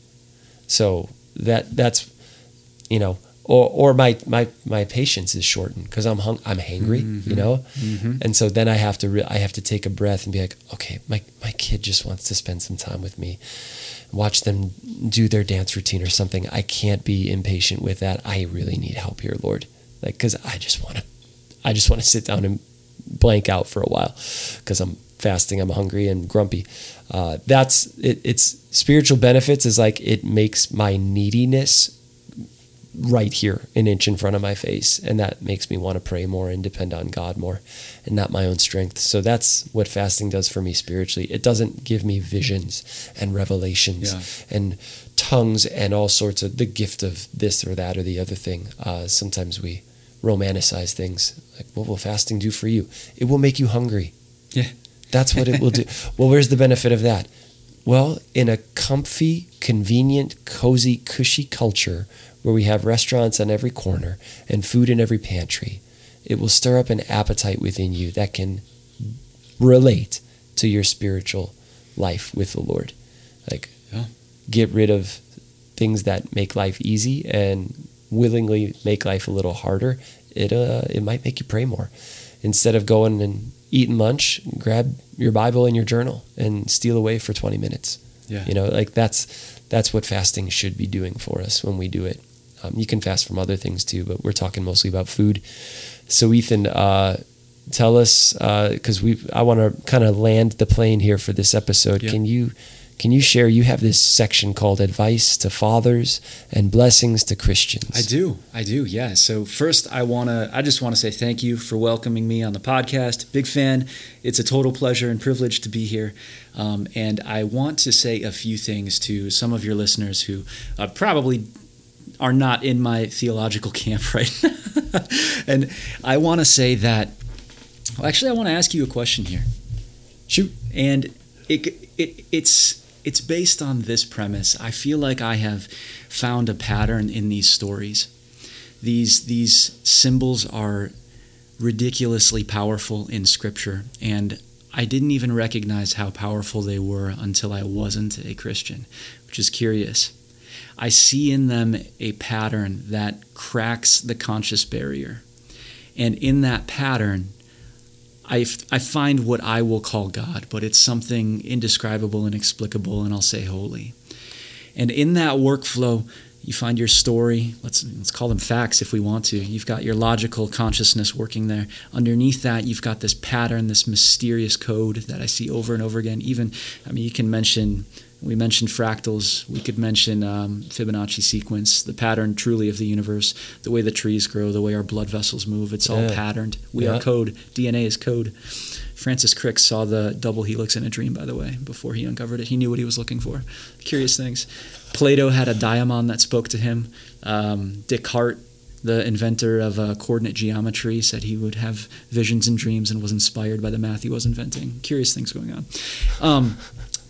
So that that's you know, or or my my my patience is shortened because I'm hung I'm hangry, you know, Mhm. and so then I have to re- I have to take a breath and be like, okay, my my kid just wants to spend some time with me, watch them do their dance routine or something. I can't be impatient with that. I really need help here, Lord, like because I just want to I just want to sit down and blank out for a while because I'm fasting, I'm hungry and grumpy. Uh, that's it, it's spiritual benefits is like it makes my neediness right here, an inch in front of my face. And that makes me want to pray more and depend on God more and not my own strength. So that's what fasting does for me spiritually. It doesn't give me visions and revelations Yeah. and tongues and all sorts of the gift of this or that or the other thing. Uh, sometimes we romanticize things like, what will fasting do for you? It will make you hungry. Yeah. That's what it will do. *laughs* well, where's the benefit of that? Well, in a comfy, convenient, cozy, cushy culture where we have restaurants on every corner and food in every pantry, it will stir up an appetite within you that can relate to your spiritual life with the Lord. Like, Yeah. get rid of things that make life easy and willingly make life a little harder. It uh, it might make you pray more instead of going and eating lunch. Grab your Bible and your journal and steal away for twenty minutes. Yeah. You know, like that's that's what fasting should be doing for us when we do it. Um, you can fast from other things too, but we're talking mostly about food. So Ethan, uh, tell us because we I want to kind of land the plane here for this episode. Yeah. Can you can you share? You have this section called "Advice to Fathers and Blessings to Christians." I do. I do. Yeah. So first I want to I just want to say thank you for welcoming me on the podcast. Big fan. It's a total pleasure and privilege to be here. Um, and I want to say a few things to some of your listeners who uh, probably are not in my theological *laughs* camp right now. *laughs* and I want to say that well, actually I want to ask you a question here. Shoot. and it, it it's it's based on this premise. I feel like I have found a pattern in these stories. These these symbols are ridiculously powerful in scripture and I didn't even recognize how powerful they were until I wasn't a Christian, which is curious. I see in them a pattern that cracks the conscious barrier. And in that pattern, I, I find what I will call God, but it's something indescribable, inexplicable, and I'll say holy. And in that workflow, you find your story. Let's let's call them facts if we want to. You've got your logical consciousness working there. Underneath that, you've got this pattern, this mysterious code that I see over and over again. Even, I mean, you can mention. We mentioned fractals. We could mention um, Fibonacci sequence, the pattern truly of the universe, the way the trees grow, the way our blood vessels move. It's all Yeah. patterned. We Yeah. are code. DNA is code. Francis Crick saw the double helix in a dream, by the way, before he uncovered it. He knew what he was looking for. Curious things. Plato had a daimon that spoke to him. Um, Descartes, the inventor of uh, coordinate geometry, said he would have visions and dreams and was inspired by the math he was inventing. Curious things going on. Um,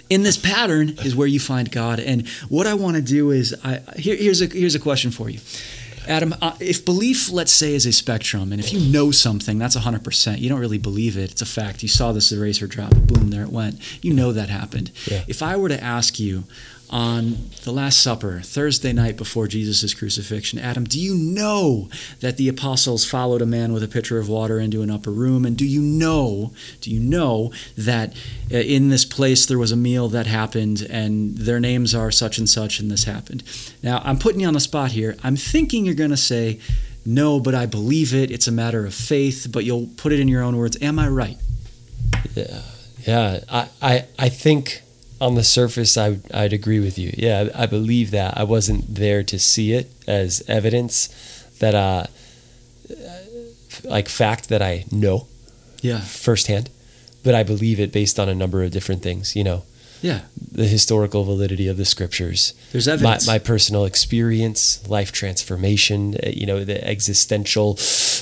in this pattern is where you find God. And what I want to do is, I, here, here's a here's a question for you. Adam, uh, if belief, let's say, is a spectrum, and if you know something, that's 100%. You don't really believe it. It's a fact. You saw this eraser drop, boom, there it went. You know that happened. Yeah. If I were to ask you on the Last Supper, Thursday night before Jesus' crucifixion, Adam, do you know that the apostles followed a man with a pitcher of water into an upper room? And do you know, do you know that uh, in this place there was a meal that happened and their names are such and such and this happened? Now, I'm putting you on the spot here. I'm thinking you're going to say, no, but I believe it. It's a matter of faith, but you'll put it in your own words. Am I right? Yeah, yeah. I, I, I think on the surface, I, I'd agree with you. Yeah, I, I believe that. I wasn't there to see it as evidence that, uh, like fact that I know Yeah. firsthand, but I believe it based on a number of different things. You know, Yeah. the historical validity of the scriptures, There's evidence. my personal experience, life transformation, uh, you know, the existential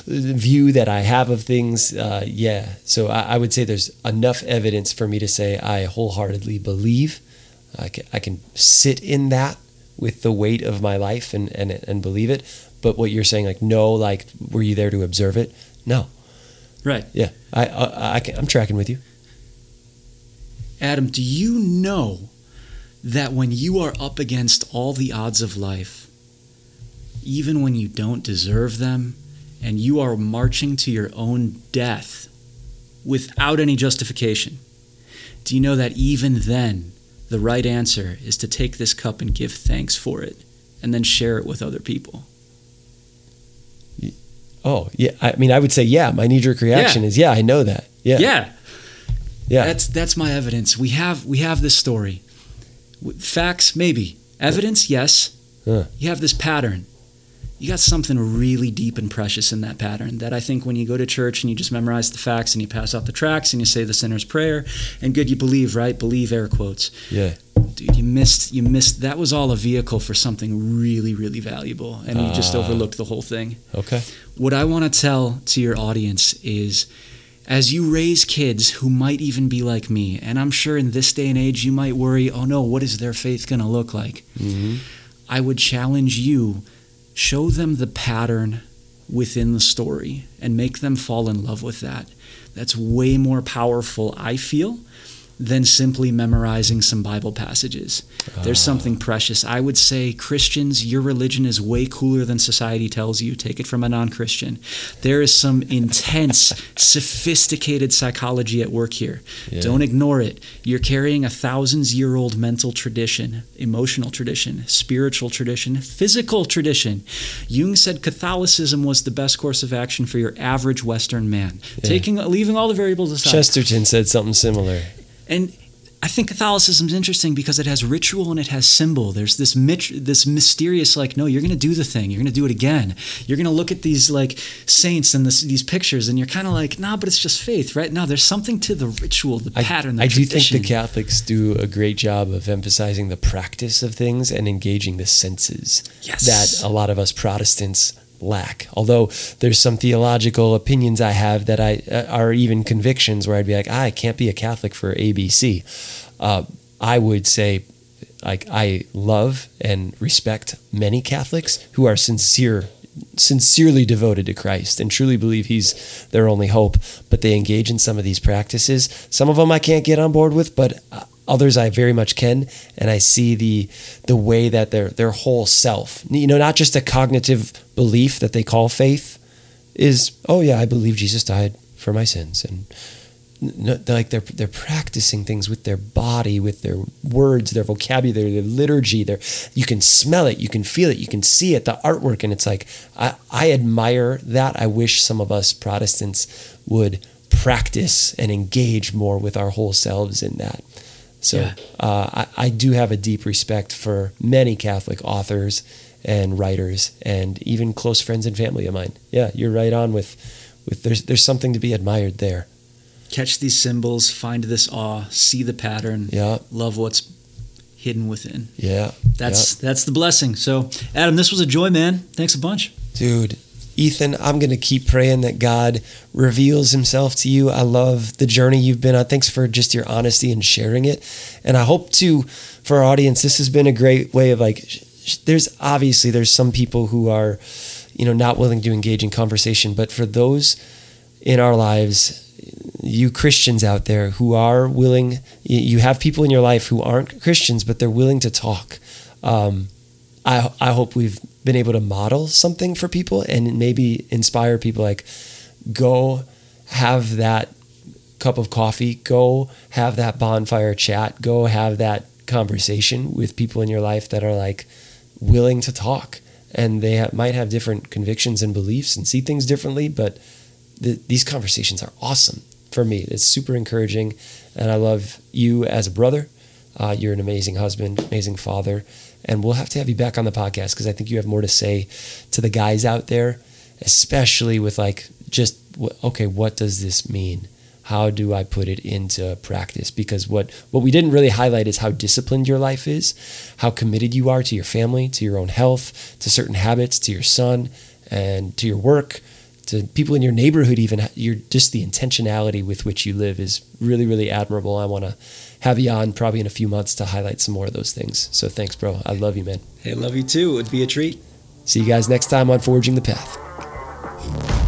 view that I have of things. Uh, yeah. So I, I would say there's enough evidence for me to say I wholeheartedly believe. I can, I can sit in that with the weight of my life and, and, and believe it. But what you're saying, like, no, like, were you there to observe it? No. right. Yeah. I, I, I can, I'm tracking with you. Adam, do you know that when you are up against all the odds of life, even when you don't deserve them, and you are marching to your own death without any justification, do you know that even then, the right answer is to take this cup and give thanks for it and then share it with other people? Oh, yeah. I mean, I would say, yeah. My knee jerk reaction Yeah. is, yeah, I know that. Yeah. yeah. Yeah. That's that's my evidence. We have we have this story. Facts, maybe. Evidence, yes. Huh. You have this pattern. you got something really deep and precious in that pattern that I think when you go to church and you just memorize the facts and you pass out the tracts and you say the sinner's prayer and good you believe, right? Believe air quotes. Yeah. Dude, you missed you missed that was all a vehicle for something really, really valuable. And you just Ah. overlooked the whole thing. Okay. What I want to tell to your audience is as you raise kids who might even be like me, and I'm sure in this day and age you might worry, oh no, what is their faith going to look like? hmm I would challenge you show them the pattern within the story and make them fall in love with that. That's way more powerful, I feel, than simply memorizing some Bible passages. There's Ah. something precious. I would say, Christians, your religion is way cooler than society tells you. Take it from a non Christian. There is some intense, *laughs* sophisticated psychology at work here. Yeah. Don't ignore it. You're carrying a thousands year old mental tradition, emotional tradition, spiritual tradition, physical tradition. Jung said Catholicism was the best course of action for your average Western man. Yeah. Taking leaving all the variables aside. Chesterton said something similar. And I think Catholicism is interesting because it has ritual and it has symbol. There's this mit- this mysterious like, no, you're going to do the thing. You're going to do it again. You're going to look at these like saints and this, these pictures, and you're kind of like, nah, but it's just faith, right? No, there's something to the ritual, the I, pattern, the I do think the Catholics do a great job of emphasizing the practice of things and engaging the senses Yes. that a lot of us Protestants lack. Although there's some theological opinions I have that I uh, are even convictions where I'd be like, ah, I can't be a Catholic for ABC. Uh, I would say, like, I love and respect many Catholics who are sincere sincerely devoted to Christ and truly believe he's their only hope, but they engage in some of these practices. Some of them I can't get on board with, but uh, others I very much can, and I see the the way that their their whole self, you know, not just a cognitive belief that they call faith, is oh yeah, I believe Jesus died for my sins and like they're they're practicing things with their body, with their words, their vocabulary, their liturgy. Their you can smell it, you can feel it, you can see it, the artwork, and it's like I, I admire that. I wish some of us Protestants would practice and engage more with our whole selves in that. So Yeah. uh, I, I do have a deep respect for many Catholic authors and writers, and even close friends and family of mine. Yeah, you're right on with with there's there's something to be admired there. Catch these symbols, find this awe, see the pattern, Yeah. love what's hidden within. Yeah. That's that's the blessing. So, Adam, this was a joy, man. Thanks a bunch. Dude, Ethan, I'm going to keep praying that God reveals himself to you. I love the journey you've been on. Thanks for just your honesty and sharing it. And I hope to, for our audience, this has been a great way of like, there's obviously, there's some people who are, you know, not willing to engage in conversation, but for those in our lives, you Christians out there who are willing, you- you have people in your life who aren't Christians, but they're willing to talk. Um, I, I hope we've been able to model something for people and maybe inspire people like go have that cup of coffee go have that bonfire chat go have that conversation with people in your life that are like willing to talk. And they might have different convictions and beliefs and see things differently but th- these conversations are awesome for me. It's super encouraging and i love you as a brother. Uh, you're an amazing husband amazing father and we'll have to have you back on the podcast because I think you have more to say to the guys out there, especially with like just okay, what does this mean? How do I put it into practice? Because what what we didn't really highlight is how disciplined your life is, how committed you are to your family, to your own health, to certain habits, to your son, and to your work, to people in your neighborhood. Even you're just the intentionality with which you live is really really admirable. I want to have you on probably in a few months to highlight some more of those things. So thanks, bro. I love you, man. Hey, love you too. It would be a treat. See you guys next time on Forging the Path.